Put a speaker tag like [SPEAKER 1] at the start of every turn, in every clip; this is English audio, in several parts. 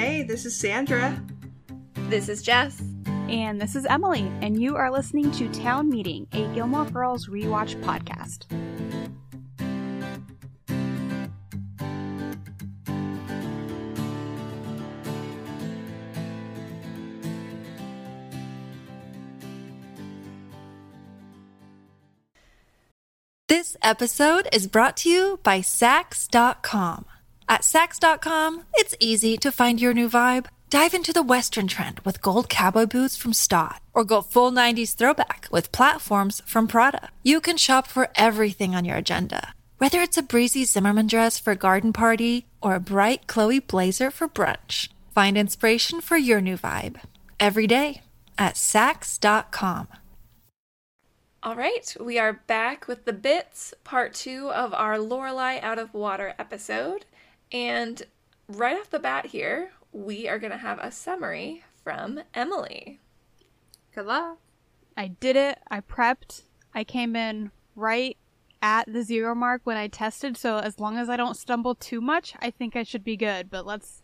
[SPEAKER 1] Hey, this is Sandra.
[SPEAKER 2] This is Jess.
[SPEAKER 3] And this is Emily, and you are listening to Town Meeting, a Gilmore Girls rewatch podcast.
[SPEAKER 2] This episode is brought to you by Saks.com. At Saks.com, it's easy to find your new vibe. Dive into the Western trend with gold cowboy boots from Staud, or go full 90s throwback with platforms from Prada. You can shop for everything on your agenda, whether it's a breezy Zimmermann dress for a garden party or a bright Chloe blazer for brunch. Find inspiration for your new vibe every day at Saks.com.
[SPEAKER 4] All right, we are back with the bits, part two of our Lorelai out of water episode. And right off the bat here, we are going to have a summary from Emily.
[SPEAKER 1] Good luck.
[SPEAKER 3] I did it. I prepped. I came in right at the zero mark when I tested, so as long as I don't stumble too much, I think I should be good. But let's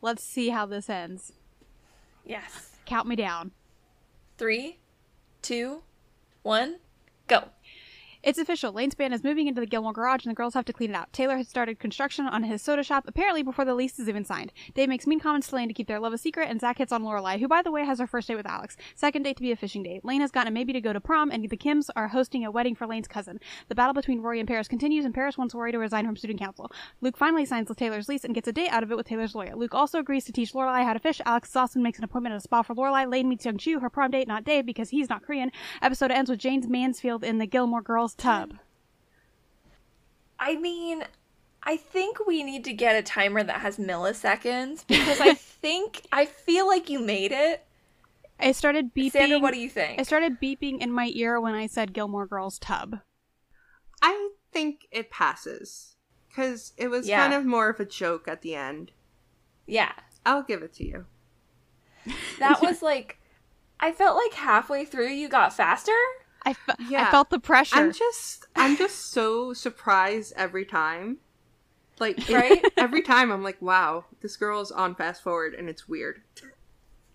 [SPEAKER 3] let's see how this ends.
[SPEAKER 4] Yes.
[SPEAKER 3] Count me down.
[SPEAKER 4] Three, two, one, go.
[SPEAKER 3] It's official. Lane's band is moving into the Gilmore garage and the girls have to clean it out. Taylor has started construction on his soda shop, apparently before the lease is even signed. Dave makes mean comments to Lane to keep their love a secret, and Zach hits on Lorelai, who, by the way, has her first date with Alex. Second date to be a fishing date. Lane has gotten a maybe to go to prom, and the Kims are hosting a wedding for Lane's cousin. The battle between Rory and Paris continues, and Paris wants Rory to resign from student council. Luke finally signs Taylor's lease and gets a date out of it with Taylor's lawyer. Luke also agrees to teach Lorelai how to fish. Alex Dawson makes an appointment at a spa for Lorelai. Lane meets Young Chu, her prom date, not Dave, because he's not Korean. Episode ends with Jayne Mansfield in the Gilmore girls' tub.
[SPEAKER 4] I mean, I think we need to get a timer that has milliseconds because I think, I feel like you made it.
[SPEAKER 3] I started beeping.
[SPEAKER 4] Sandra, what do you think?
[SPEAKER 3] I started beeping in my ear when I said Gilmore Girls tub.
[SPEAKER 1] I think it passes. Because it was
[SPEAKER 4] Yeah.
[SPEAKER 1] kind of more of a joke at the end.
[SPEAKER 4] Yeah.
[SPEAKER 1] I'll give it to you.
[SPEAKER 4] That was like, I felt like halfway through you got faster.
[SPEAKER 3] I, fe-
[SPEAKER 1] Yeah.
[SPEAKER 3] I felt the pressure.
[SPEAKER 1] I'm just I'm just so surprised every time. Like
[SPEAKER 4] Right?
[SPEAKER 1] every time I'm like, wow, this girl is on fast forward and it's weird.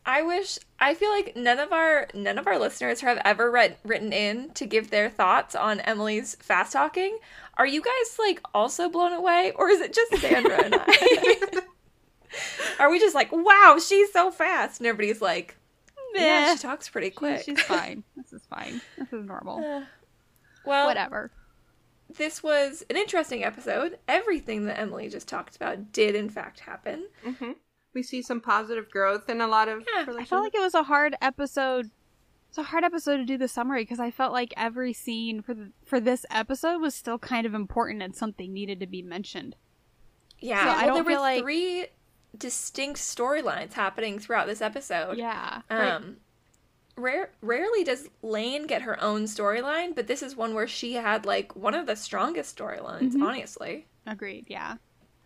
[SPEAKER 4] I wish I feel like none of our none of our listeners have ever read written in to give their thoughts on Emily's fast talking. Are you guys like also blown away or is it just Sandra and I? Are we just like, wow, she's so fast? And everybody's like, yeah, she talks pretty
[SPEAKER 3] She-
[SPEAKER 4] quick.
[SPEAKER 3] she's fine. this is fine. This is normal.
[SPEAKER 4] Uh, well,
[SPEAKER 3] Whatever.
[SPEAKER 4] this was an interesting episode. Everything that Emily just talked about did in fact happen.
[SPEAKER 1] hmm We see some positive growth and a lot of
[SPEAKER 4] Yeah, I
[SPEAKER 3] I felt like it was a hard episode. It's a hard episode to do the summary because I felt like every scene for the, for this episode was still kind of important and something needed to be mentioned.
[SPEAKER 4] Yeah,
[SPEAKER 3] So I don't
[SPEAKER 4] there were
[SPEAKER 3] feel like-
[SPEAKER 4] three distinct storylines happening throughout this episode.
[SPEAKER 3] Yeah.
[SPEAKER 4] Um, rare, rarely does Lane get her own storyline, but this is one where she had like one of the strongest storylines.
[SPEAKER 3] Mhm.
[SPEAKER 4] Honestly,
[SPEAKER 3] Agreed. Yeah.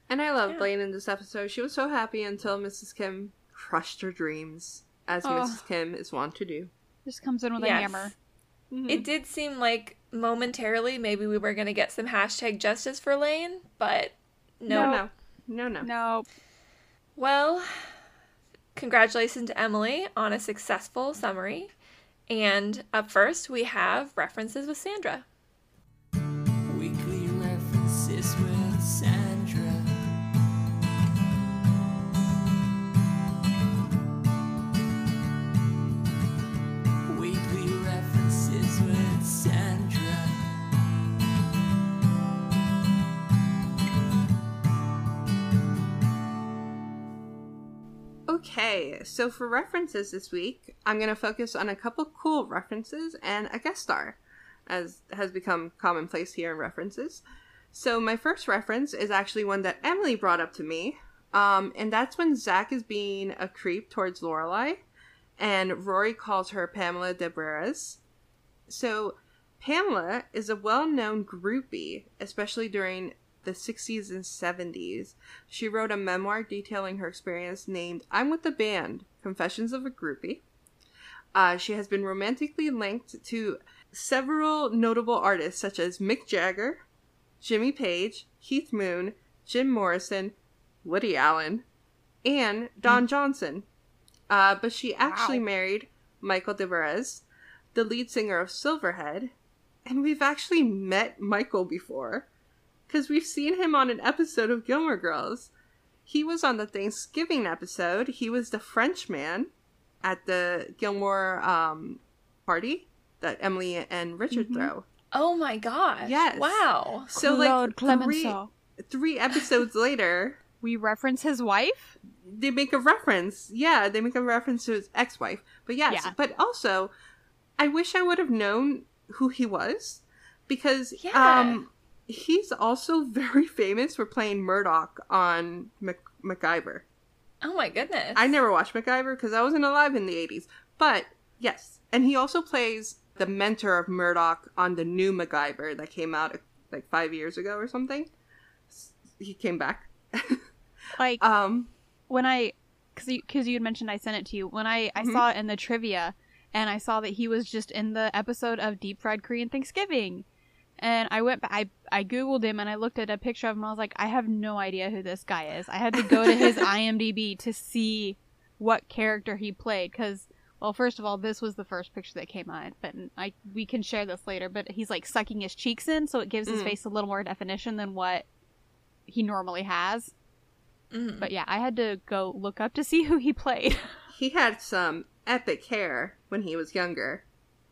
[SPEAKER 1] And I loved
[SPEAKER 4] Yeah.
[SPEAKER 1] Lane in this episode. She was so happy until Mrs. Kim crushed her dreams, as
[SPEAKER 3] Oh.
[SPEAKER 1] Mrs. Kim is wont to do.
[SPEAKER 3] Just comes in with a
[SPEAKER 4] Yes.
[SPEAKER 3] hammer.
[SPEAKER 1] Mhm.
[SPEAKER 4] it did seem like momentarily maybe we were gonna get some hashtag justice for Lane, but no.
[SPEAKER 1] no, no, no, no.
[SPEAKER 3] No.
[SPEAKER 4] Well, congratulations to Emily on a successful summary. And up first, we have references with Sandra.
[SPEAKER 1] Okay, so for references this week, I'm going to focus on a couple cool references and a guest star, as has become commonplace here in references. So my first reference is actually one that Emily brought up to me, um, and that's when Zach is being a creep towards Lorelai, and Rory calls her Pamela Des Barres. So Pamela is a well-known groupie, especially during the 60s and 70s. She wrote a memoir detailing her experience named I'm with the Band Confessions of a Groupie. Uh, she has been romantically linked to several notable artists such as Mick Jagger, Jimmy Page, Keith Moon, Jim Morrison, Woody Allen, and Don Johnson. Uh, but she actually
[SPEAKER 3] Wow.
[SPEAKER 1] married Michael Des Barres, the lead singer of Silverhead, and we've actually met Michael before because we've seen him on an episode of Gilmore Girls. He was on the Thanksgiving episode. He was the Frenchman at the Gilmore um, party that Emily and Richard throw.
[SPEAKER 4] Oh my gosh.
[SPEAKER 1] Yes.
[SPEAKER 4] Wow.
[SPEAKER 1] So
[SPEAKER 3] Claude
[SPEAKER 1] like three, three episodes later,
[SPEAKER 3] We reference his wife.
[SPEAKER 1] they make a reference. Yeah, they make a reference to his ex-wife. But yes,
[SPEAKER 3] Yeah.
[SPEAKER 1] but also, I wish I would have known who he was because
[SPEAKER 4] Yeah.
[SPEAKER 1] um, he's also very famous for playing Murdoch on Mac- MacGyver.
[SPEAKER 4] Oh my goodness.
[SPEAKER 1] I never watched MacGyver because I wasn't alive in the 80s. But yes, and he also plays the mentor of Murdoch on the new MacGyver that came out like five years ago or something. He came back.
[SPEAKER 3] Like
[SPEAKER 1] um,
[SPEAKER 3] when I, because you, cause you had mentioned I sent it to you. When I, I saw it in the trivia, and I saw that he was just in the episode of Deep Fried Korean Thanksgiving, and I went, I, I googled him and I looked at a picture of him. and I was like, I have no idea who this guy is. I had to go to his IMDb to see what character he played, because. Well, first of all, this was the first picture that came out, but I we can share this later. But he's like sucking his cheeks in, so it gives his
[SPEAKER 1] Mm.
[SPEAKER 3] face a little more definition than what he normally has.
[SPEAKER 4] Mhm.
[SPEAKER 3] But yeah, I had to go look up to see who he played.
[SPEAKER 1] he had some epic hair when he was younger.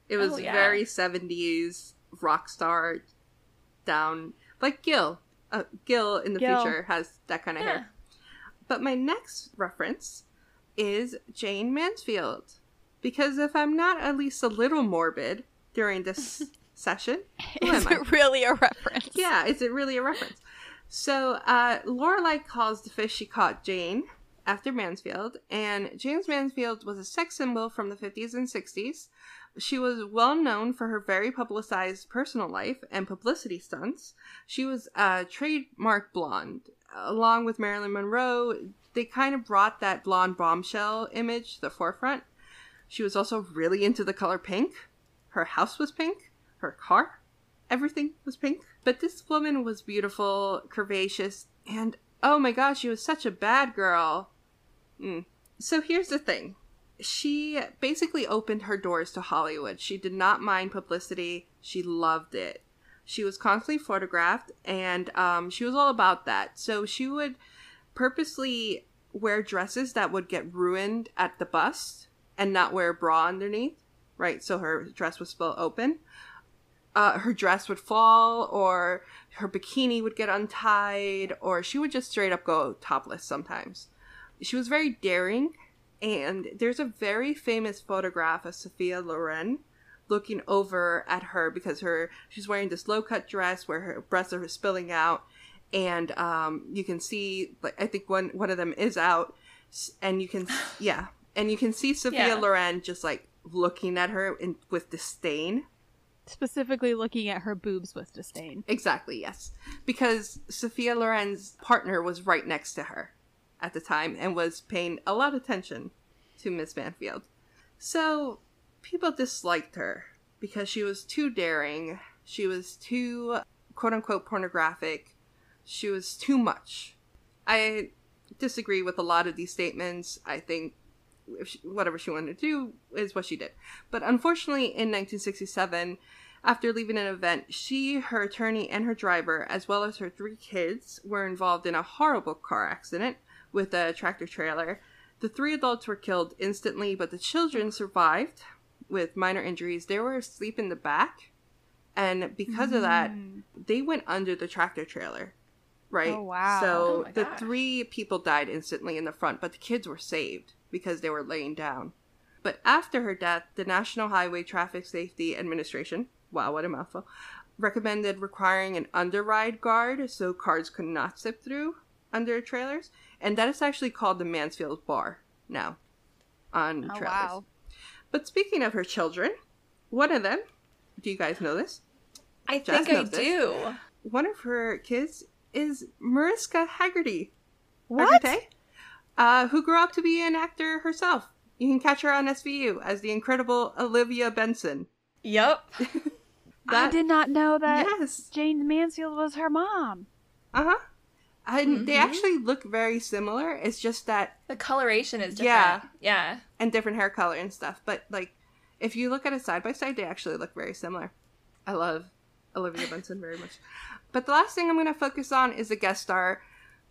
[SPEAKER 1] It was
[SPEAKER 4] Oh, yeah.
[SPEAKER 1] very 70s rock star down like Gil. Uh, Gil in the
[SPEAKER 3] Gil.
[SPEAKER 1] future has that kind of
[SPEAKER 4] Yeah.
[SPEAKER 1] hair. But my next reference is Jayne Mansfield. Because if I'm not at least a little morbid during this session, who
[SPEAKER 3] Is
[SPEAKER 1] am I?
[SPEAKER 3] it really a reference?
[SPEAKER 1] Yeah, is it really a reference? So, uh, Lorelai calls the fish she caught Jayne after Mansfield, and Jayne Mansfield was a sex symbol from the 50s and 60s. She was well known for her very publicized personal life and publicity stunts. She was a trademark blonde. Along with Marilyn Monroe, they kind of brought that blonde bombshell image to the forefront. She was also really into the color pink. Her house was pink. Her car, everything was pink. But this woman was beautiful, curvaceous, and oh my gosh, she was such a bad girl. Mm. So here's the thing. She basically opened her doors to Hollywood. She did not mind publicity. She loved it. She was constantly photographed, and um, she was all about that. So she would purposely wear dresses that would get ruined at the bust and not wear a bra underneath, right? So her dress was still open. Uh, her dress would fall, or her bikini would get untied, or she would just straight up go topless sometimes. She was very daring, and there's a very famous photograph of Sophia Loren looking over at her because her she's wearing this low cut dress where her breasts are spilling out, and um, you can see like I think one one of them is out, and you can yeah, and you can see Sophia
[SPEAKER 4] Yeah.
[SPEAKER 1] Loren just like looking at her in, with disdain.
[SPEAKER 3] Specifically looking at her boobs with disdain.
[SPEAKER 1] Exactly, yes. Because Sophia Loren's partner was right next to her at the time and was paying a lot of attention to Miss Mansfield. So people disliked her because she was too daring, she was too quote unquote pornographic, she was too much. I disagree with a lot of these statements. I think she, whatever she wanted to do is what she did. But unfortunately, in 1967, after leaving an event, she, her attorney, and her driver, as well as her three kids, were involved in a horrible car accident with a tractor trailer. The three adults were killed instantly, but the children survived with minor injuries. They were asleep in the back, and because of that, mm. they went under the tractor trailer. Right.
[SPEAKER 3] Oh, wow.
[SPEAKER 1] So
[SPEAKER 4] Oh
[SPEAKER 1] the
[SPEAKER 4] gosh.
[SPEAKER 1] three people died instantly in the front, but the kids were saved because they were laying down. But after her death, the National Highway Traffic Safety Administration, wow, what a mouthful, recommended requiring an underride guard so cars could not slip through under trailers. And that is actually called the Mansfield Bar now on
[SPEAKER 3] Oh
[SPEAKER 1] trailers.
[SPEAKER 3] wow.
[SPEAKER 1] But speaking of her children, one of them, do you guys know this?
[SPEAKER 4] I
[SPEAKER 1] Jess
[SPEAKER 4] think I
[SPEAKER 1] this.
[SPEAKER 4] do.
[SPEAKER 1] One of her kids is Mariska Hargitay.
[SPEAKER 3] What?
[SPEAKER 1] Hargitay, uh, who grew up to be an actor herself. You can catch her on SVU as the incredible Olivia Benson.
[SPEAKER 4] Yep.
[SPEAKER 3] I did not know that
[SPEAKER 1] Yes.
[SPEAKER 3] Jayne Mansfield was her mom.
[SPEAKER 1] Uh huh. And they mm-hmm. actually look very similar. It's just that
[SPEAKER 4] The coloration is different.
[SPEAKER 1] Yeah.
[SPEAKER 4] Yeah.
[SPEAKER 1] and different hair color and stuff. But like, if you look at it side by side, they actually look very similar. I love Olivia Benson very much. But the last thing I'm going to focus on is a guest star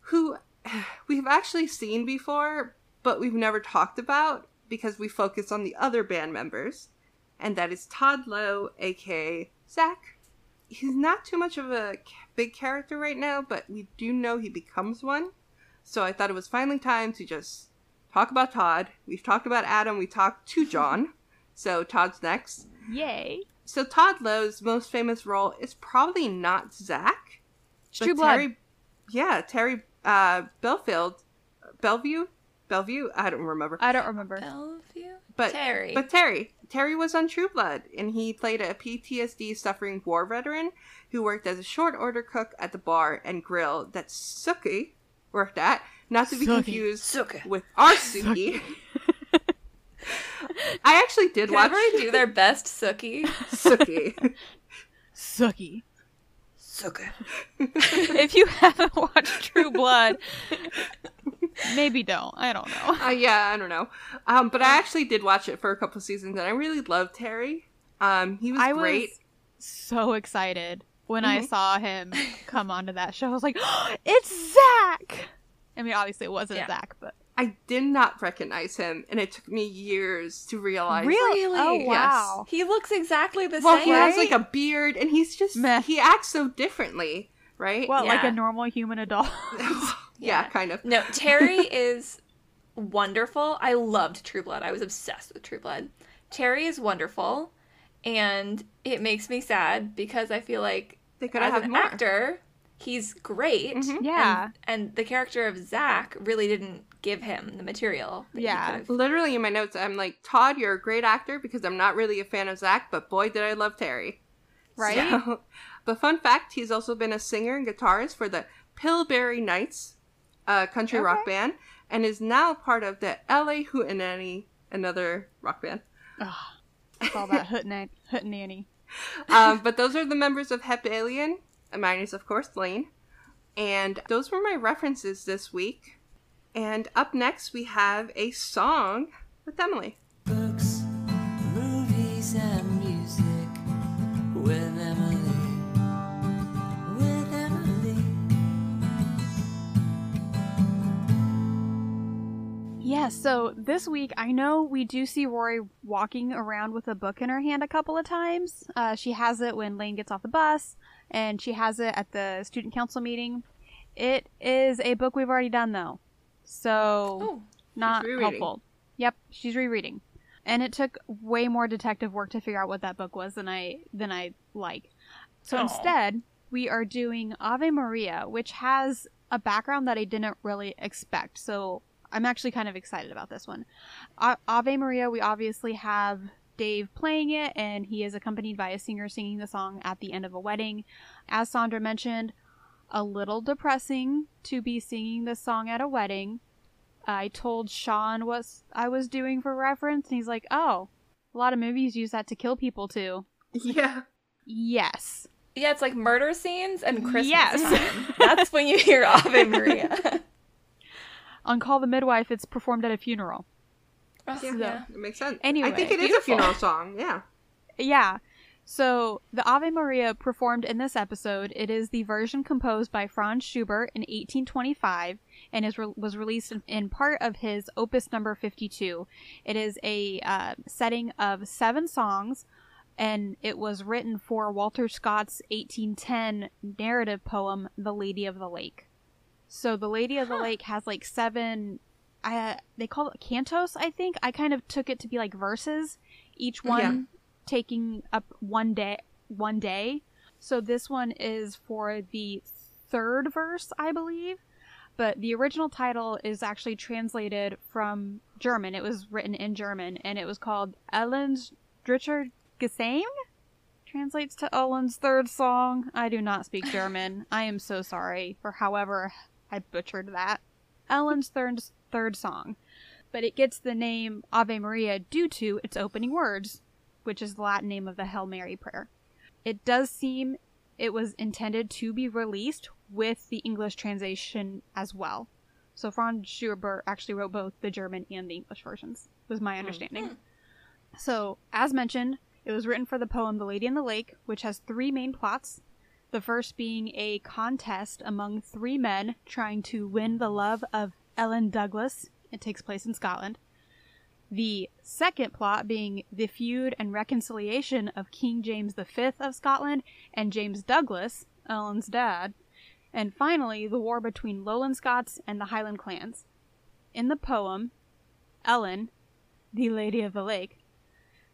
[SPEAKER 1] who we've actually seen before, but we've never talked about because we focus on the other band members, and that is Todd Lowe, aka Zach. He's not too much of a big character right now, but we do know he becomes one. So I thought it was finally time to just talk about Todd. We've talked about Adam, we talked to John. So Todd's next.
[SPEAKER 3] Yay.
[SPEAKER 1] So Todd Lowe's most famous role is probably not Zach.
[SPEAKER 3] It's
[SPEAKER 1] but
[SPEAKER 3] True Blood.
[SPEAKER 1] Terry, yeah, Terry uh, Belfield, Bellevue, Bellevue. I don't remember.
[SPEAKER 3] I don't remember.
[SPEAKER 4] Bellevue?
[SPEAKER 1] But
[SPEAKER 4] Terry.
[SPEAKER 1] but Terry, Terry was on True Blood, and he played a PTSD suffering war veteran who worked as a short order cook at the bar and grill that Suki worked at, not to be
[SPEAKER 3] Suki.
[SPEAKER 1] confused
[SPEAKER 4] Suki.
[SPEAKER 1] with our Suki. I actually did
[SPEAKER 4] Can
[SPEAKER 1] watch
[SPEAKER 4] everybody do their best Sookie?
[SPEAKER 1] Suki.
[SPEAKER 3] Sucky.
[SPEAKER 4] Sookie.
[SPEAKER 3] if you haven't watched True Blood, maybe don't. I don't know.
[SPEAKER 1] Uh, yeah, I don't know. Um, but I actually did watch it for a couple seasons, and I really loved Terry. Um, he was
[SPEAKER 3] I
[SPEAKER 1] great.
[SPEAKER 3] was so excited when
[SPEAKER 1] Mm-hmm.
[SPEAKER 3] I saw him come onto that show. I was like, it's Zach. I mean, obviously it wasn't
[SPEAKER 4] Yeah.
[SPEAKER 3] Zach, but
[SPEAKER 1] I did not recognize him, and it took me years to realize.
[SPEAKER 3] really, oh
[SPEAKER 4] Yes.
[SPEAKER 3] wow,
[SPEAKER 4] He looks exactly the
[SPEAKER 1] Well,
[SPEAKER 4] same.
[SPEAKER 1] Well, he has like a beard, and he's just
[SPEAKER 3] Meh.
[SPEAKER 1] he acts so differently, right?
[SPEAKER 3] well, like a normal human adult.
[SPEAKER 1] yeah,
[SPEAKER 4] Yeah.
[SPEAKER 1] kind of.
[SPEAKER 4] No, Terry is wonderful. I loved True Blood. I was obsessed with True Blood. Terry is wonderful, and it makes me sad because I feel like
[SPEAKER 1] They could
[SPEAKER 4] as
[SPEAKER 1] have
[SPEAKER 4] an
[SPEAKER 1] more.
[SPEAKER 4] actor, he's great.
[SPEAKER 1] Mhm.
[SPEAKER 3] yeah,
[SPEAKER 4] And, and the character of Zach really didn't give him the material. that
[SPEAKER 3] Yeah.
[SPEAKER 4] could've.
[SPEAKER 1] Literally in my notes, I'm like, Todd, you're a great actor because I'm not really a fan of Zach, but boy, did I love Terry.
[SPEAKER 3] right.
[SPEAKER 1] So- but fun fact, he's also been a singer and guitarist for the Pillsbury Knights, a country rock band, and is now part of the LA Hootenanny, another rock band.
[SPEAKER 3] It's all that hootenanny. hootenanny.
[SPEAKER 1] um, but those are the members of Hep Alien, and mine is of course Lane. And those were my references this week. And up next, we have a song with Emily.
[SPEAKER 5] Books, movies, and music with Emily.
[SPEAKER 3] Yeah, so this week I know we do see Rory walking around with a book in her hand a couple of times. Uh, she has it when Lane gets off the bus, and she has it at the student council meeting. It is a book we've already done though, so
[SPEAKER 4] Oh,
[SPEAKER 3] not helpful. Yep, she's rereading, and it took way more detective work to figure out what that book was than I than I like. So instead, we are doing Ave Maria, which has a background that I didn't really expect. So I'm actually kind of excited about this one. Ave Maria, we obviously have Dave playing it, and he is accompanied by a singer singing the song at the end of a wedding. As Sandra mentioned, a little depressing to be singing this song at a wedding. I told Sean what I was doing for reference, and he's like, "Oh, a lot of movies use that to kill people too."
[SPEAKER 1] Yeah.
[SPEAKER 3] Yes,
[SPEAKER 4] yeah, it's like murder scenes and Christmas
[SPEAKER 3] Yes.
[SPEAKER 4] time. That's when you hear Ave Maria.
[SPEAKER 3] on Call the Midwife, it's performed at a funeral.
[SPEAKER 4] Oh,
[SPEAKER 1] Yeah,
[SPEAKER 4] yeah.
[SPEAKER 1] it makes sense.
[SPEAKER 3] Anyway,
[SPEAKER 1] I think it is a funeral song. Yeah.
[SPEAKER 3] Yeah. So the Ave Maria performed in this episode, it is the version composed by Franz Schubert in 1825 and is re- was released in, in part of his Opus number 52. It is a uh, setting of seven songs, and it was written for Walter Scott's 1810 narrative poem, "The Lady of the Lake." So the Lady of the Lake has like seven. I they call it cantos. I think I kind of took it to be like verses, each one
[SPEAKER 1] Yeah.
[SPEAKER 3] taking up one day one day so this one is for the third verse i believe but the original title is actually translated from german it was written in german and it was called ellen's dritter gesang translates to ellen's third song i do not speak german i am so sorry for however i butchered that ellen's third third song but it gets the name ave maria due to its opening words which is the Latin name of the Hail Mary prayer. It does seem it was intended to be released with the English translation as well. So Franz Schubert actually wrote both the German and the English versions, was my hmm. understanding. So, as mentioned, it was written for the poem The Lady in the Lake, which has three main plots. The first being a contest among three men trying to win the love of Ellen Douglas. It takes place in Scotland. The second plot being the feud and reconciliation of King James V of Scotland and James Douglas, Ellen's dad. And finally, the war between Lowland Scots and the Highland clans. In the poem, Ellen, the Lady of the Lake,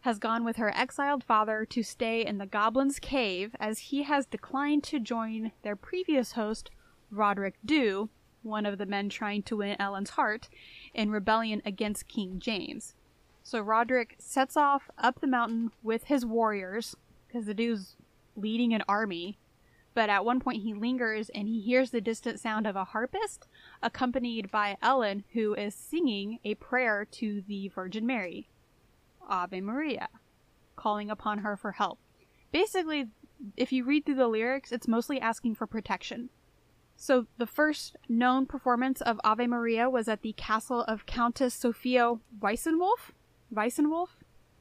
[SPEAKER 3] has gone with her exiled father to stay in the Goblin's Cave as he has declined to join their previous host, Roderick Dhu, one of the men trying to win Ellen's heart, in rebellion against King James. So Roderick sets off up the mountain with his warriors, because the dude's leading an army. But at one point he lingers and he hears the distant sound of a harpist, accompanied by Ellen, who is singing a prayer to the Virgin Mary. Ave Maria, calling upon her for help. Basically, if you read through the lyrics, it's mostly asking for protection. So, the first known performance of Ave Maria was at the castle of Countess Sophia Weissenwolf, Weissenwolf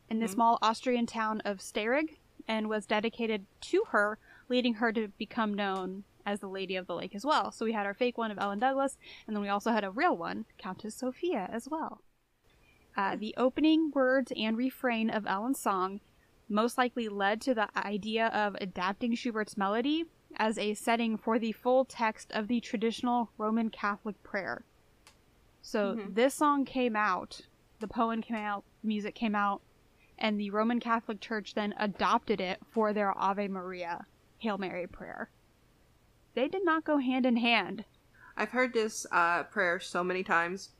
[SPEAKER 3] in the hmm. small Austrian town of Steyregg, and was dedicated to her, leading her to become known as the Lady of the Lake as well. So, we had our fake one of Ellen Douglas, and then we also had a real one, Countess Sophia, as well. Uh, the opening words and refrain of Ellen's song most likely led to the idea of adapting Schubert's melody as a setting for the full text of the traditional Roman Catholic prayer. So this song came out, the poem came out, music came out, and the Roman Catholic Church then adopted it for their Ave Maria, Hail Mary prayer. They did not go hand in hand.
[SPEAKER 1] I've heard this uh, prayer so many times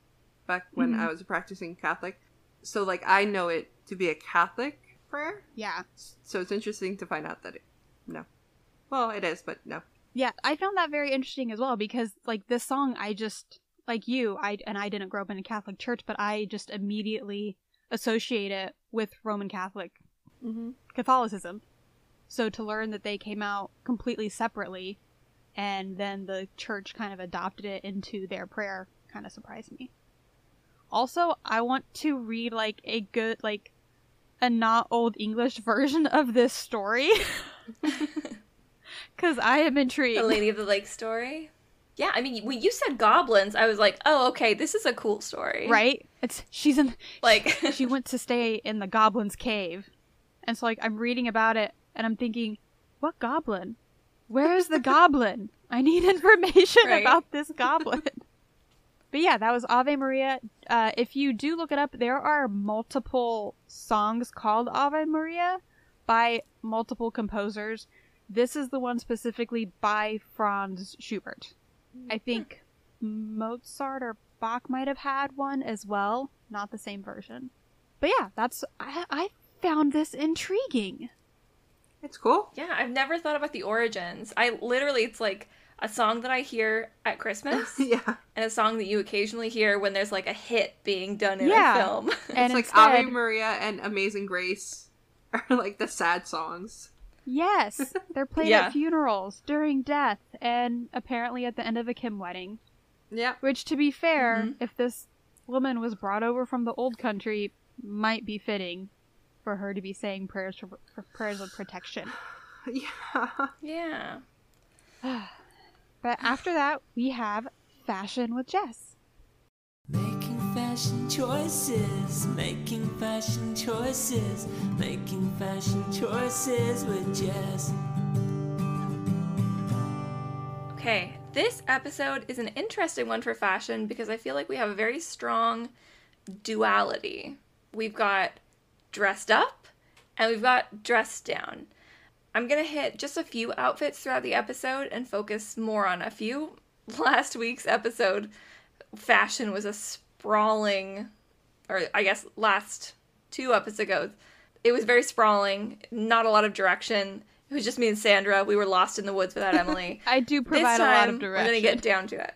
[SPEAKER 1] back when
[SPEAKER 3] Mm-hmm.
[SPEAKER 1] I was a practicing Catholic. So, like, I know it to be a Catholic prayer.
[SPEAKER 3] Yeah.
[SPEAKER 1] So it's interesting to find out that it, no. Well, it is, but no.
[SPEAKER 3] Yeah, I found that very interesting as well because like this song I just like you, I and I didn't grow up in a Catholic church, but I just immediately associate it with Roman Catholic
[SPEAKER 1] Mm-hmm.
[SPEAKER 3] Catholicism. So to learn that they came out completely separately and then the church kind of adopted it into their prayer kind of surprised me. Also, I want to read like a good like a not old English version of this story cuz I am intrigued.
[SPEAKER 4] The Lady of the Lake story. Yeah, I mean, when you said goblins, I was like, oh, okay, this is a cool story.
[SPEAKER 3] right? It's she's in
[SPEAKER 4] Like,
[SPEAKER 3] she went to stay in the goblin's cave. And so like I'm reading about it and I'm thinking, what goblin? Where is the goblin? I need information
[SPEAKER 4] Right.
[SPEAKER 3] about this goblin. But yeah, that was Ave Maria. Uh, if you do look it up, there are multiple songs called Ave Maria by multiple composers. This is the one specifically by Franz Schubert. I think Mozart or Bach might have had one as well, not the same version. But yeah, that's I, I found this intriguing.
[SPEAKER 1] It's cool.
[SPEAKER 4] yeah, I've never thought about the origins. I literally, it's like a song that I hear at Christmas
[SPEAKER 1] yeah.
[SPEAKER 4] and a song that you occasionally hear when there's like a hit being done in
[SPEAKER 3] Yeah.
[SPEAKER 4] a film.
[SPEAKER 3] And
[SPEAKER 1] it's like
[SPEAKER 3] instead,
[SPEAKER 1] Ave Maria and Amazing Grace are like the sad songs.
[SPEAKER 3] yes, they're played
[SPEAKER 4] Yeah.
[SPEAKER 3] at funerals, during death, and apparently at the end of a Kim wedding.
[SPEAKER 1] Yep.
[SPEAKER 3] Which, to be fair,
[SPEAKER 4] Mm-hmm.
[SPEAKER 3] if this woman was brought over from the old country, might be fitting for her to be saying prayers for, for prayers of protection.
[SPEAKER 1] Yeah.
[SPEAKER 4] yeah.
[SPEAKER 3] But after that, we have fashion with Jess.
[SPEAKER 5] Making fashion choices, making fashion choices, making fashion choices with Jess.
[SPEAKER 4] Okay, this episode is an interesting one for fashion because I feel like we have a very strong duality. We've got dressed up and we've got dressed down. I'm gonna hit just a few outfits throughout the episode and focus more on a few. Last week's episode, fashion was a sprawling, or I guess last two episodes ago, it was very sprawling, not a lot of direction. It was just me and Sandra. We were lost in the woods without Emily
[SPEAKER 3] I do
[SPEAKER 4] this
[SPEAKER 3] provide
[SPEAKER 4] time,
[SPEAKER 3] a lot of
[SPEAKER 4] We're
[SPEAKER 3] direction.
[SPEAKER 4] gonna get down to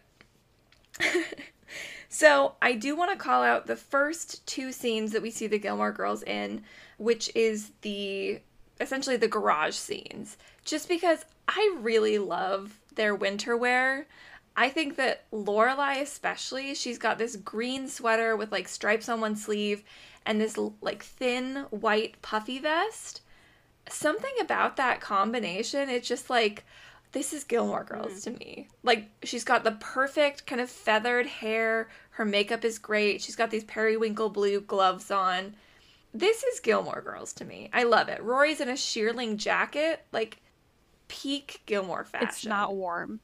[SPEAKER 4] it. so I do want to call out the first two scenes that we see the Gilmore Girls in, which is the essentially the garage scenes. Just because I really love their winter wear. I think that Lorelai especially, she's got this green sweater with like stripes on one sleeve and this like thin white puffy vest. Something about that combination, it's just like this is Gilmore Girls mm-hmm. to me. Like she's got the perfect kind of feathered hair, her makeup is great. She's got these periwinkle blue gloves on. This is Gilmore Girls to me. I love it. Rory's in a shearling jacket, like peak Gilmore fashion.
[SPEAKER 3] It's not warm.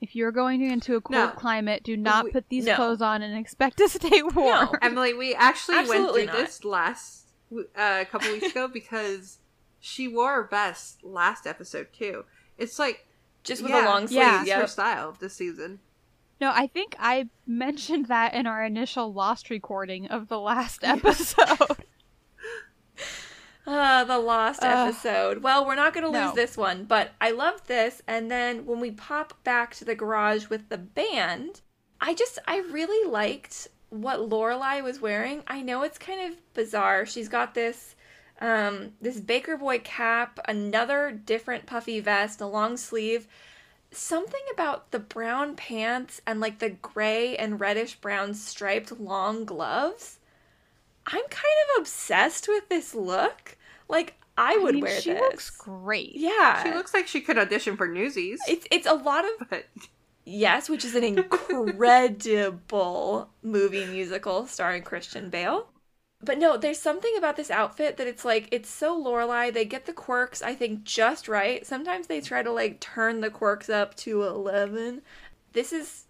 [SPEAKER 3] If you're going into a cold
[SPEAKER 1] No.
[SPEAKER 3] climate, do not
[SPEAKER 1] We-
[SPEAKER 3] put these
[SPEAKER 4] no.
[SPEAKER 3] clothes on and expect to stay warm. No.
[SPEAKER 1] Emily, we actually
[SPEAKER 4] Absolutely
[SPEAKER 1] went through
[SPEAKER 4] not.
[SPEAKER 1] this last uh, a couple weeks ago because she wore her best last episode too. It's like
[SPEAKER 4] just with
[SPEAKER 1] yeah,
[SPEAKER 4] a long sleeve.
[SPEAKER 3] Yeah.
[SPEAKER 4] Yep.
[SPEAKER 1] her style of this season.
[SPEAKER 3] No, I think I mentioned that in our initial Lost recording of the last episode.
[SPEAKER 4] Ah, the lost
[SPEAKER 3] Ugh.
[SPEAKER 4] episode. Well, we're not going to lose
[SPEAKER 3] No.
[SPEAKER 4] this one, but I love this. And then when we pop back to the garage with the band, I just I really liked what Lorelai was wearing. I know it's kind of bizarre. She's got this um this Baker Boy cap, another different puffy vest, a long sleeve. Something about the brown pants and like the gray and reddish brown striped long gloves. I'm kind of obsessed with this look. Like I would
[SPEAKER 3] mean,
[SPEAKER 4] wear
[SPEAKER 3] she
[SPEAKER 4] this.
[SPEAKER 3] looks great.
[SPEAKER 4] Yeah.
[SPEAKER 1] She looks like she could audition for Newsies.
[SPEAKER 4] it's it's a lot of
[SPEAKER 1] but
[SPEAKER 4] yes, which is an incredible movie musical starring Christian Bale. But no, there's something about this outfit that it's like it's so Lorelai. They get the quirks, I think, just right. Sometimes they try to like turn the quirks up to eleven. This is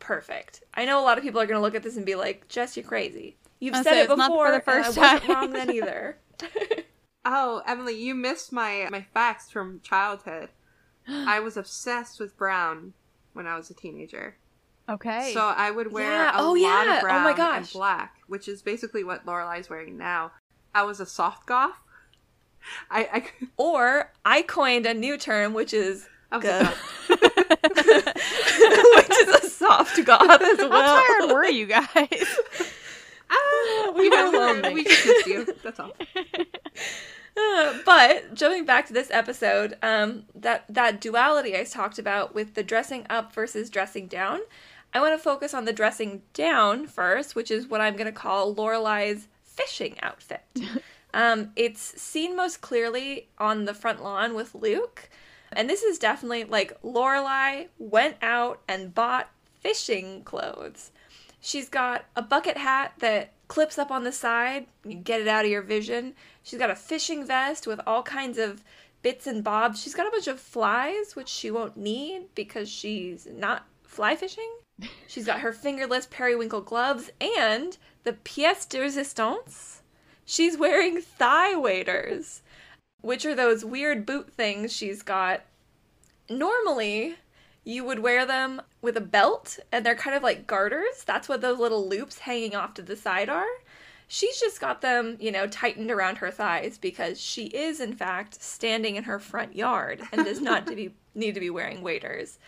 [SPEAKER 4] perfect. I know a lot of people are gonna look at this and be like, "Jess, you're crazy." You've
[SPEAKER 3] I'll
[SPEAKER 4] said
[SPEAKER 3] say
[SPEAKER 4] it
[SPEAKER 3] it's not
[SPEAKER 4] before,
[SPEAKER 3] for the
[SPEAKER 4] and
[SPEAKER 3] first
[SPEAKER 4] I wasn't
[SPEAKER 3] time.
[SPEAKER 4] wrong then either.
[SPEAKER 1] oh, Emily, you missed my my facts from childhood. I was obsessed with brown when I was a teenager.
[SPEAKER 3] Okay.
[SPEAKER 1] So I would wear
[SPEAKER 4] Yeah.
[SPEAKER 1] a
[SPEAKER 4] Oh,
[SPEAKER 1] lot
[SPEAKER 4] yeah.
[SPEAKER 1] of
[SPEAKER 4] Oh, my
[SPEAKER 1] brown and black, which is basically what Lorelai's wearing now. I was a soft goth. I, I,
[SPEAKER 4] or I coined a new term, which is Good. which is a soft goth as well.
[SPEAKER 3] How tired were you guys?
[SPEAKER 4] We were alone.
[SPEAKER 1] We just missed you. That's all.
[SPEAKER 4] Uh, but jumping back to this episode, um, that that duality I talked about with the dressing up versus dressing down, I want to focus on the dressing down first, which is what I'm going to call Lorelai's fishing outfit. um, it's seen most clearly on the front lawn with Luke, and this is definitely like Lorelai went out and bought fishing clothes. She's got a bucket hat that clips up on the side. You get it out of your vision. She's got a fishing vest with all kinds of bits and bobs. She's got a bunch of flies, which she won't need because she's not fly fishing. She's got her fingerless periwinkle gloves and the pièce de résistance. She's wearing thigh waders, which are those weird boot things she's got. Normally, you would wear them with a belt and they're kind of like garters. That's what those little loops hanging off to the side are. She's just got them, you know, tightened around her thighs because she is in fact standing in her front yard and does not to be need to be wearing waders.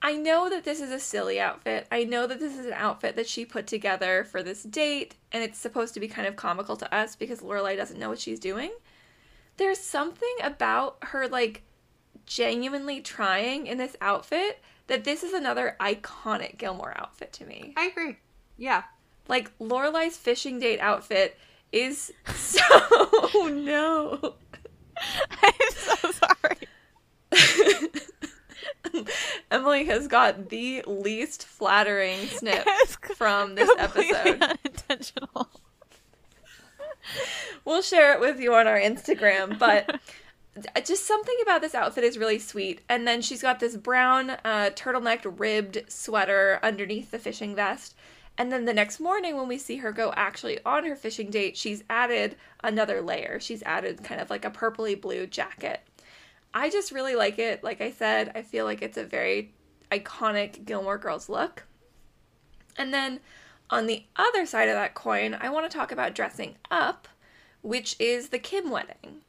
[SPEAKER 4] I know that this is a silly outfit. I know that this is an outfit that she put together for this date and it's supposed to be kind of comical to us because Lorelai doesn't know what she's doing. There's something about her like genuinely trying in this outfit that this is another iconic Gilmore outfit to me.
[SPEAKER 1] I agree. Yeah.
[SPEAKER 4] Like Lorelai's fishing date outfit is so no.
[SPEAKER 3] I'm so sorry.
[SPEAKER 4] Emily has got the least flattering snip from this episode.
[SPEAKER 3] unintentional.
[SPEAKER 4] We'll share it with you on our Instagram, but just something about this outfit is really sweet. And then she's got this brown uh, turtleneck ribbed sweater underneath the fishing vest. And then the next morning, when we see her go actually on her fishing date, she's added another layer. She's added kind of like a purpley blue jacket. I just really like it. Like I said, I feel like it's a very iconic Gilmore Girls look. And then on the other side of that coin, I want to talk about dressing up, which is the Kim wedding.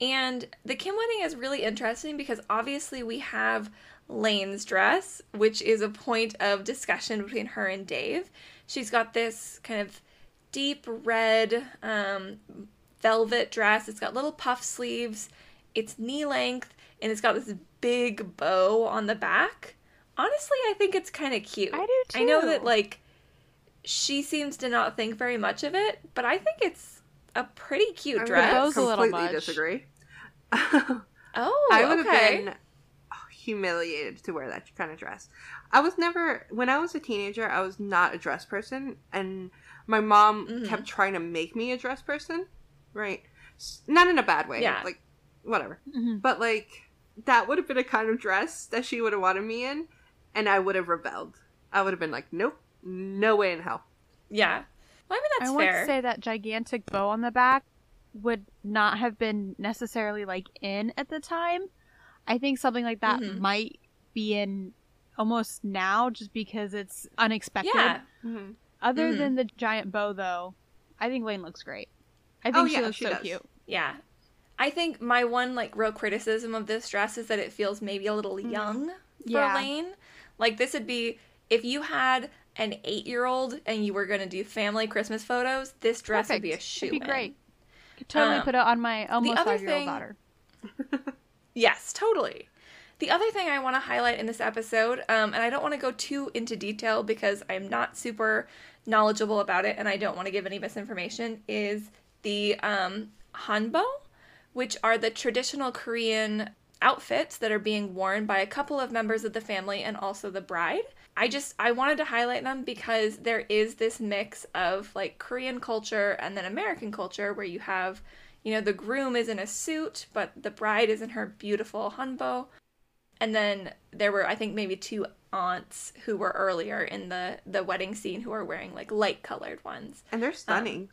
[SPEAKER 4] And the Kim wedding is really interesting because obviously we have Lane's dress, which is a point of discussion between her and Dave. She's got this kind of deep red um, velvet dress. It's got little puff sleeves. It's knee length and it's got this big bow on the back. Honestly, I think it's kind of cute.
[SPEAKER 3] I do too.
[SPEAKER 4] I know that like she seems to not think very much of it, but I think it's a pretty cute
[SPEAKER 1] I'm
[SPEAKER 4] dress.
[SPEAKER 1] gonna
[SPEAKER 3] bow's a little
[SPEAKER 1] completely
[SPEAKER 3] much.
[SPEAKER 1] disagree.
[SPEAKER 4] Oh,
[SPEAKER 1] I would have been humiliated to wear that kind of dress. I was never when I was a teenager. I was not a dress person, and my mom
[SPEAKER 4] Mhm.
[SPEAKER 1] kept trying to make me a dress person. Right, not in a bad way.
[SPEAKER 4] Yeah.
[SPEAKER 1] like whatever.
[SPEAKER 3] Mhm.
[SPEAKER 1] But like that would have been a kind of dress that she would have wanted me in, and I would have rebelled. I would have been like, nope, no way in hell.
[SPEAKER 4] Yeah. Well, I mean that's
[SPEAKER 3] I want
[SPEAKER 4] fair.
[SPEAKER 3] to say that gigantic bow on the back would not have been necessarily like in at the time. I think something like that
[SPEAKER 4] Mhm.
[SPEAKER 3] might be in almost now just because it's unexpected.
[SPEAKER 4] yeah.
[SPEAKER 1] Mm-hmm.
[SPEAKER 3] Other
[SPEAKER 4] Mhm.
[SPEAKER 3] than the giant bow though, I think Lane looks great. I think
[SPEAKER 1] Oh,
[SPEAKER 3] she
[SPEAKER 1] yeah,
[SPEAKER 3] looks
[SPEAKER 1] she
[SPEAKER 3] so
[SPEAKER 1] does.
[SPEAKER 3] cute.
[SPEAKER 4] Yeah. I think my one like real criticism of this dress is that it feels maybe a little young for
[SPEAKER 3] Yeah.
[SPEAKER 4] Lane. Like this would be if you had an eight year old and you were gonna do family Christmas photos, this dress would be a
[SPEAKER 3] Perfect.
[SPEAKER 4] shoe.
[SPEAKER 3] It'd be great. Could totally
[SPEAKER 4] Um,
[SPEAKER 3] put it on my almost five year old daughter.
[SPEAKER 4] Yes, totally. The other thing I want to highlight in this episode, um, and I don't want to go too into detail because I'm not super knowledgeable about it and I don't want to give any misinformation, is the um, hanbok, which are the traditional Korean outfits that are being worn by a couple of members of the family and also the bride. I just I wanted to highlight them because there is this mix of like Korean culture and then American culture where you have you know, the groom is in a suit, but the bride is in her beautiful hanbok. And then there were, I think, maybe two aunts who were earlier in the the wedding scene who are wearing like light colored ones.
[SPEAKER 1] And they're stunning.
[SPEAKER 4] Um,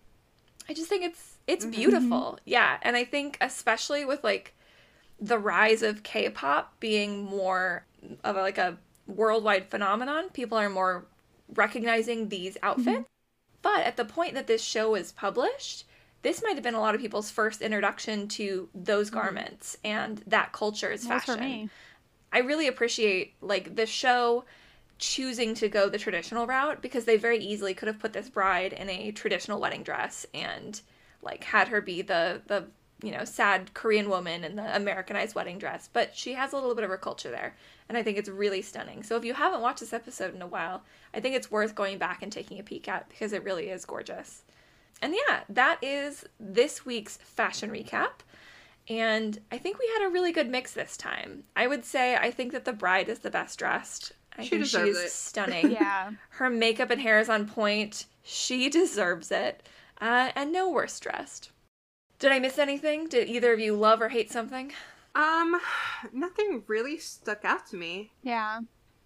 [SPEAKER 4] I just think it's it's mm-hmm. beautiful. Yeah, and I think especially with like the rise of K-pop being more of a, like a worldwide phenomenon, people are more recognizing these mm-hmm. outfits. But at the point that this show was published, this might have been a lot of people's first introduction to those mm-hmm. garments and that culture's
[SPEAKER 3] That was
[SPEAKER 4] fashion.
[SPEAKER 3] for me.
[SPEAKER 4] I really appreciate like the show choosing to go the traditional route because they very easily could have put this bride in a traditional wedding dress and like had her be the the you know sad Korean woman in the Americanized wedding dress, but she has a little bit of her culture there, and I think it's really stunning. So if you haven't watched this episode in a while, I think it's worth going back and taking a peek at because it really is gorgeous. And yeah, that is this week's fashion recap. And I think we had a really good mix this time. I would say I think that the bride is the best dressed. I
[SPEAKER 1] She
[SPEAKER 4] think she
[SPEAKER 1] deserves it.
[SPEAKER 4] stunning.
[SPEAKER 3] Yeah.
[SPEAKER 4] Her makeup and hair is on point. She deserves it. Uh, and no worse dressed. Did I miss anything? Did either of you love or hate something?
[SPEAKER 1] Um, nothing really stuck out to me.
[SPEAKER 3] Yeah.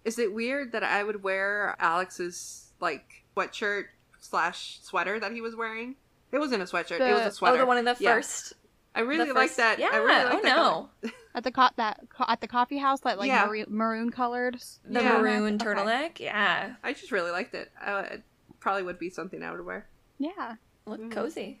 [SPEAKER 1] Is it weird that I would wear Alex's like sweatshirt slash sweater that he was wearing? It wasn't a sweatshirt. it was a sweater.
[SPEAKER 4] Oh, the one in the
[SPEAKER 1] Yeah.
[SPEAKER 4] first.
[SPEAKER 1] I really like that.
[SPEAKER 4] Yeah.
[SPEAKER 1] I really like
[SPEAKER 4] oh
[SPEAKER 1] that
[SPEAKER 4] no.
[SPEAKER 1] color.
[SPEAKER 3] At the co- that co- at the coffee house, that like
[SPEAKER 1] Yeah.
[SPEAKER 3] maroon, maroon colored.
[SPEAKER 4] The
[SPEAKER 1] Yeah.
[SPEAKER 4] maroon
[SPEAKER 3] Okay.
[SPEAKER 4] turtleneck. Yeah.
[SPEAKER 1] I just really liked it. I, it probably would be something I would wear.
[SPEAKER 3] Yeah.
[SPEAKER 4] Look
[SPEAKER 1] Mhm.
[SPEAKER 4] cozy.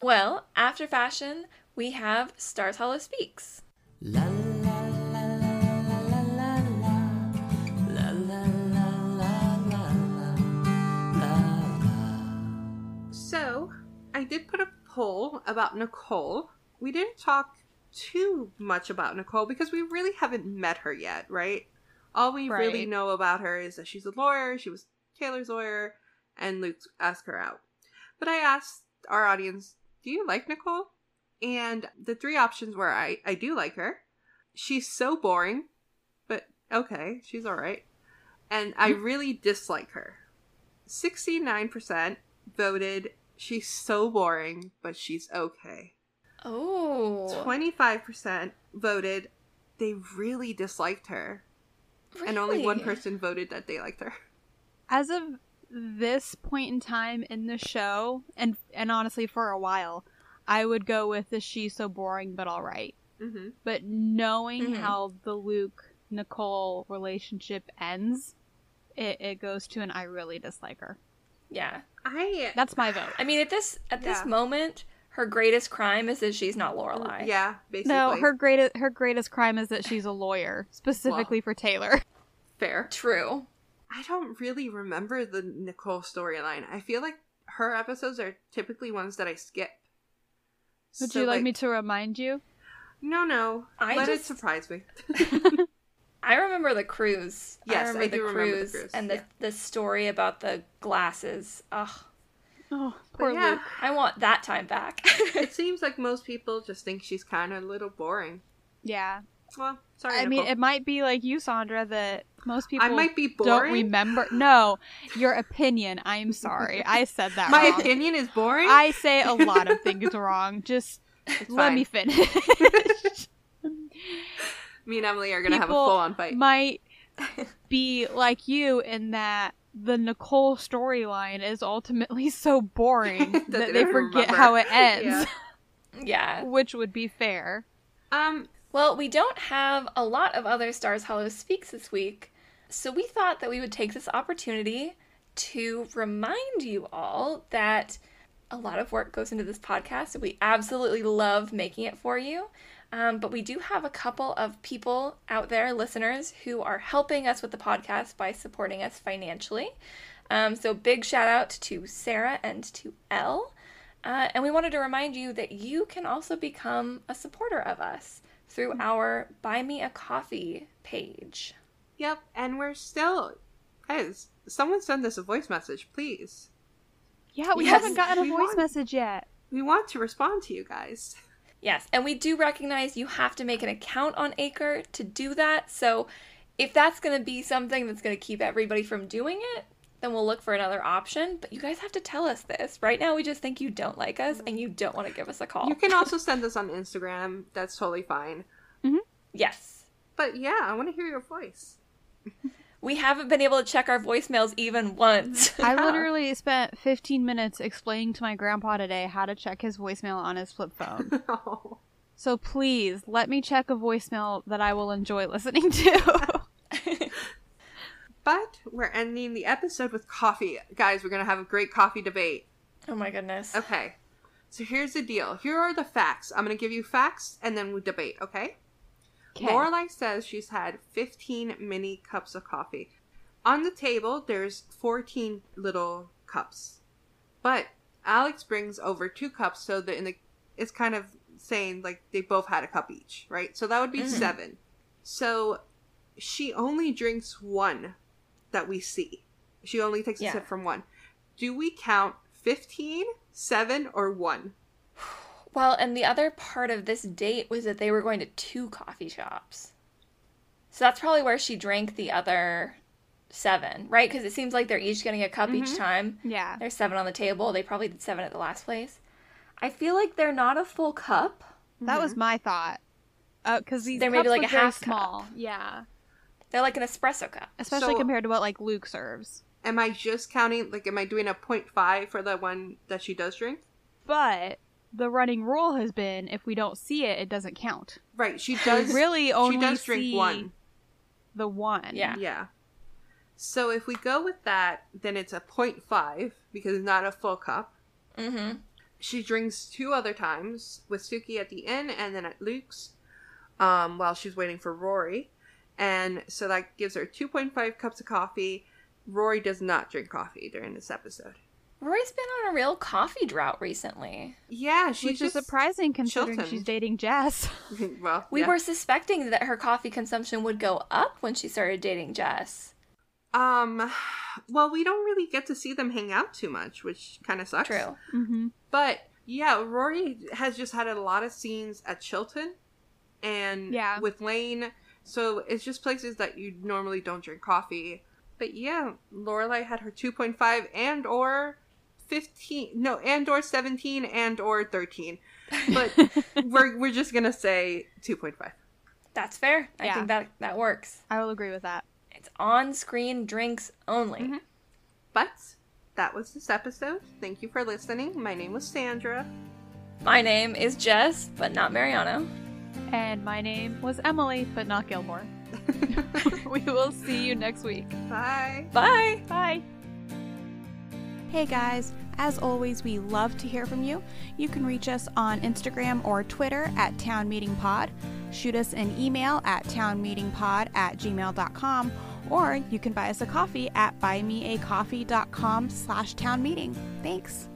[SPEAKER 4] Well, after fashion, we have Stars Hollow Speaks.
[SPEAKER 5] La, la, la,
[SPEAKER 1] so, I did put a poll about Nicole. We didn't talk too much about Nicole because we really haven't met her yet, right? All we
[SPEAKER 3] right.
[SPEAKER 1] really know about her is that she's a lawyer, she was Taylor's lawyer, and Luke asked her out. But I asked our audience do you like Nicole? And the three options were I, I do like her. She's so boring, but okay, she's all right. And I mm. really dislike her. 69% voted she's so boring, but she's okay.
[SPEAKER 4] Oh.
[SPEAKER 1] 25% voted they really disliked her. And only one person voted that they liked her.
[SPEAKER 3] As of this point in time in the show, and and honestly for a while, I would go with the she's so boring but all right.
[SPEAKER 1] Mm-hmm.
[SPEAKER 3] But knowing
[SPEAKER 4] Mhm.
[SPEAKER 3] how the Luke Nicole relationship ends, it, it goes to an I really dislike her.
[SPEAKER 4] Yeah.
[SPEAKER 1] I
[SPEAKER 3] That's my vote.
[SPEAKER 4] I mean, at this at this moment, her greatest crime is that she's not Lorelai.
[SPEAKER 1] yeah, basically.
[SPEAKER 3] No, her greatest her greatest crime is that she's a lawyer, specifically for Taylor.
[SPEAKER 1] fair.
[SPEAKER 4] True.
[SPEAKER 1] I don't really remember the Nicole storyline. I feel like her episodes are typically ones that I skip.
[SPEAKER 3] Would
[SPEAKER 1] So,
[SPEAKER 3] you like, me to remind you?
[SPEAKER 1] No, no.
[SPEAKER 4] I
[SPEAKER 1] Let it
[SPEAKER 4] just-
[SPEAKER 1] surprise me.
[SPEAKER 4] I remember the cruise.
[SPEAKER 1] Yes,
[SPEAKER 4] I remember,
[SPEAKER 1] I
[SPEAKER 4] the,
[SPEAKER 1] do remember the
[SPEAKER 4] cruise
[SPEAKER 1] cruise,
[SPEAKER 4] and the
[SPEAKER 1] yeah.
[SPEAKER 4] the story about the glasses. Ugh,
[SPEAKER 3] Oh, poor
[SPEAKER 1] yeah.
[SPEAKER 3] Luke.
[SPEAKER 4] I want that time back.
[SPEAKER 1] it seems like most people just think she's kind of a little boring.
[SPEAKER 3] Yeah.
[SPEAKER 1] Well, sorry.
[SPEAKER 3] I mean, it might be like you, Sandra, that most people
[SPEAKER 1] I might be
[SPEAKER 3] don't
[SPEAKER 1] boring.
[SPEAKER 3] remember. No, your opinion. I'm sorry. I said that
[SPEAKER 1] My
[SPEAKER 3] wrong.
[SPEAKER 1] opinion is boring.
[SPEAKER 3] I say a lot of things wrong. Just
[SPEAKER 1] It's
[SPEAKER 3] let
[SPEAKER 1] fine.
[SPEAKER 3] me finish.
[SPEAKER 1] Me and Emily are gonna have a full on fight.
[SPEAKER 3] might be like you in that the Nicole storyline is ultimately so boring that,
[SPEAKER 1] they
[SPEAKER 3] forget
[SPEAKER 1] remember.
[SPEAKER 3] how it ends,
[SPEAKER 4] yeah.
[SPEAKER 3] which would be fair.
[SPEAKER 1] um,
[SPEAKER 4] Well, we don't have a lot of other Stars Hollow speaks this week, so we thought that we would take this opportunity to remind you all that a lot of work goes into this podcast, and we absolutely love making it for you. Um, but we do have a couple of people out there, listeners, who are helping us with the podcast by supporting us financially. Um, so, big shout out to Sarah and to Elle. Uh, and we wanted to remind you that you can also become a supporter of us through our Buy Me a Coffee page.
[SPEAKER 1] yep. And we're still, guys. Someone send us a voice message, please.
[SPEAKER 3] Yeah, we
[SPEAKER 4] Yes,
[SPEAKER 3] haven't gotten a
[SPEAKER 1] we
[SPEAKER 3] voice
[SPEAKER 1] want-
[SPEAKER 3] message yet.
[SPEAKER 1] We want to respond to you guys.
[SPEAKER 4] Yes, and we do recognize you have to make an account on Anchor to do that. So if that's going to be something that's going to keep everybody from doing it, then we'll look for another option. But you guys have to tell us this. Right now, we just think you don't like us and you don't want to give us a call.
[SPEAKER 1] You can also send us on Instagram. That's totally fine. Mm-hmm.
[SPEAKER 4] Yes.
[SPEAKER 1] But yeah, I want to hear your voice.
[SPEAKER 4] We haven't been able to check our voicemails even once.
[SPEAKER 3] I literally spent 15 minutes explaining to my grandpa today how to check his voicemail on his flip phone.
[SPEAKER 1] Oh.
[SPEAKER 3] so please let me check a voicemail that I will enjoy listening to.
[SPEAKER 1] But we're ending the episode with coffee. Guys, we're going to have a great coffee debate.
[SPEAKER 4] oh my goodness.
[SPEAKER 1] Okay. So here's the deal. Here are the facts. I'm going to give you facts and then we debate, okay? Lorelai says she's had 15 mini cups of coffee. On the table, there's 14 little cups. But Alex brings over two cups, so that in the, it's kind of saying like they both had a cup each, right? So that would be mm-hmm. seven. So she only drinks one that we see. She only takes
[SPEAKER 4] Yeah.
[SPEAKER 1] a sip from one. Do we count 15, 7, or 1?
[SPEAKER 4] Well, and the other part of this date was that they were going to two coffee shops. So that's probably where she drank the other seven, right? Because it seems like they're each getting a cup each mm-hmm. time.
[SPEAKER 3] yeah.
[SPEAKER 4] There's seven on the table. They probably did seven at the last place. I feel like they're not a full cup.
[SPEAKER 3] That was mm-hmm. my thought. Uh, because these
[SPEAKER 4] They're maybe like
[SPEAKER 3] look
[SPEAKER 4] a
[SPEAKER 3] very
[SPEAKER 4] half cup.
[SPEAKER 3] small. Yeah.
[SPEAKER 4] They're like an espresso cup.
[SPEAKER 3] Especially
[SPEAKER 1] So-
[SPEAKER 3] compared to what like Luke serves.
[SPEAKER 1] Am I just counting, like, am I doing a 0.5 for the one that she does drink?
[SPEAKER 3] But the running rule has been if we don't see it, it doesn't count.
[SPEAKER 1] Right, she does.
[SPEAKER 3] really only
[SPEAKER 1] she does drink
[SPEAKER 3] see
[SPEAKER 1] one.
[SPEAKER 3] The one.
[SPEAKER 4] Yeah.
[SPEAKER 1] Yeah. So if we go with that, then it's a 0.5 because it's not a full cup.
[SPEAKER 4] Mm-hmm.
[SPEAKER 1] She drinks two other times with Suki at the inn and then at Luke's um, while she's waiting for Rory. And so that gives her 2.5 cups of coffee. Rory does not drink coffee during this episode.
[SPEAKER 4] Rory's been on a real coffee drought recently.
[SPEAKER 1] Yeah, she's
[SPEAKER 3] Which is surprising considering
[SPEAKER 1] Chilton.
[SPEAKER 3] she's dating Jess.
[SPEAKER 1] well,
[SPEAKER 4] We
[SPEAKER 1] yeah.
[SPEAKER 4] were suspecting that her coffee consumption would go up when she started dating Jess.
[SPEAKER 1] Um, well, we don't really get to see them hang out too much, which kind of sucks.
[SPEAKER 4] True.
[SPEAKER 3] mm-hmm.
[SPEAKER 1] But yeah, Rory has just had a lot of scenes at Chilton and
[SPEAKER 3] Yeah.
[SPEAKER 1] with Lane. So it's just places that you normally don't drink coffee. But yeah, Lorelai had her 2.5 and or 15 no and or 17 and or 13 but we're, we're just gonna say 2.5
[SPEAKER 4] That's fair. I
[SPEAKER 3] Yeah.
[SPEAKER 4] think that that works.
[SPEAKER 3] I will agree with that.
[SPEAKER 4] It's on-screen drinks only.
[SPEAKER 1] Mhm. but that was this episode thank you for listening my name was sandra
[SPEAKER 4] My name is Jess, but not Mariano.
[SPEAKER 3] And my name was Emily, but not Gilmore. we will see you next week.
[SPEAKER 1] Bye.
[SPEAKER 4] Bye.
[SPEAKER 3] Bye. Hey guys, as always, we love to hear from you. You can reach us on Instagram or Twitter at Town Meeting Pod. Shoot us an email at townmeetingpod at gmail.com or you can buy us a coffee at buymeacoffee.com slash townmeeting. Thanks.